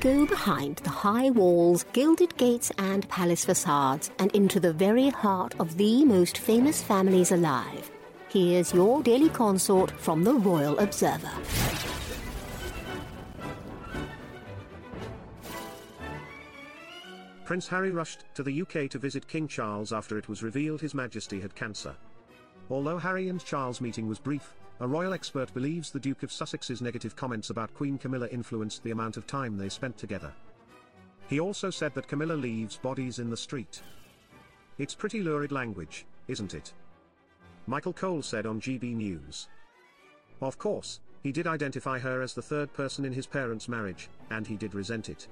Go behind the high walls, gilded gates, and palace facades and into the very heart of the most famous families alive. Here's your daily consort from the Royal Observer. Prince Harry rushed to the UK to visit King Charles after it was revealed His Majesty had cancer. Although Harry and Charles' meeting was brief, a royal expert believes the Duke of Sussex's negative comments about Queen Camilla influenced the amount of time they spent together. He also said that Camilla leaves bodies in the street. It's pretty lurid language, isn't it? Michael Cole said on GB News. Of course, he did identify her as the third person in his parents' marriage, and he did resent it.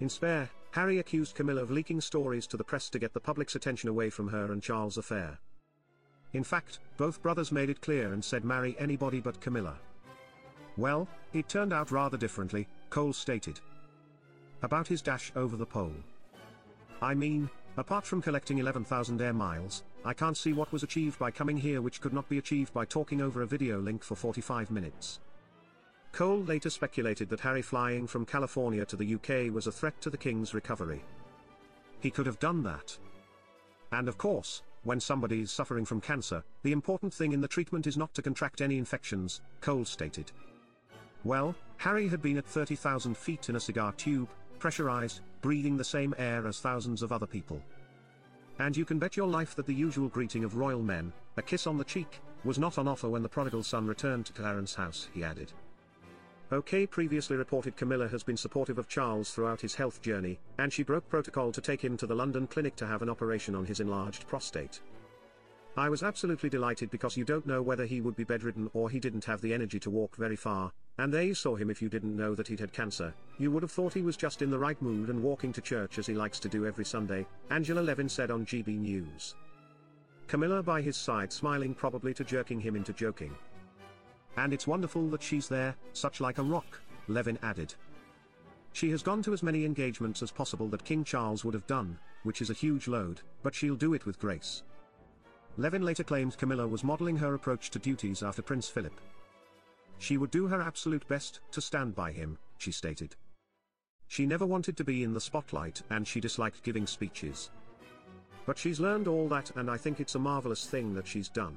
In Spare, Harry accused Camilla of leaking stories to the press to get the public's attention away from her and Charles' affair. In fact, both brothers made it clear and said marry anybody but Camilla. Well, it turned out rather differently, Cole stated. About his dash over the pole. I mean, apart from collecting 11,000 air miles, I can't see what was achieved by coming here which could not be achieved by talking over a video link for 45 minutes. Cole later speculated that Harry flying from California to the UK was a threat to the King's recovery. He could have done that. And of course, when somebody is suffering from cancer, the important thing in the treatment is not to contract any infections, Cole stated. Well, Harry had been at 30,000 feet in a cigar tube, pressurized, breathing the same air as thousands of other people. And you can bet your life that the usual greeting of royal men, a kiss on the cheek, was not on offer when the prodigal son returned to Clarence House, he added. OK previously reported Camilla has been supportive of Charles throughout his health journey, and she broke protocol to take him to the London clinic to have an operation on his enlarged prostate. I was absolutely delighted because you don't know whether he would be bedridden or he didn't have the energy to walk very far, and there you saw him if you didn't know that he'd had cancer, you would have thought he was just in the right mood and walking to church as he likes to do every Sunday, Angela Levin said on GB News. Camilla by his side smiling probably to jerking him into joking. And it's wonderful that she's there, such like a rock, Levin added. She has gone to as many engagements as possible that King Charles would have done, which is a huge load, but she'll do it with grace. Levin later claimed Camilla was modeling her approach to duties after Prince Philip. She would do her absolute best to stand by him, she stated. She never wanted to be in the spotlight and she disliked giving speeches. But she's learned all that and I think it's a marvelous thing that she's done.